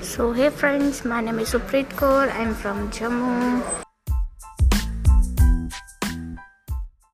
So hey friends, my name is Supreet Kaur. I'm from Jammu.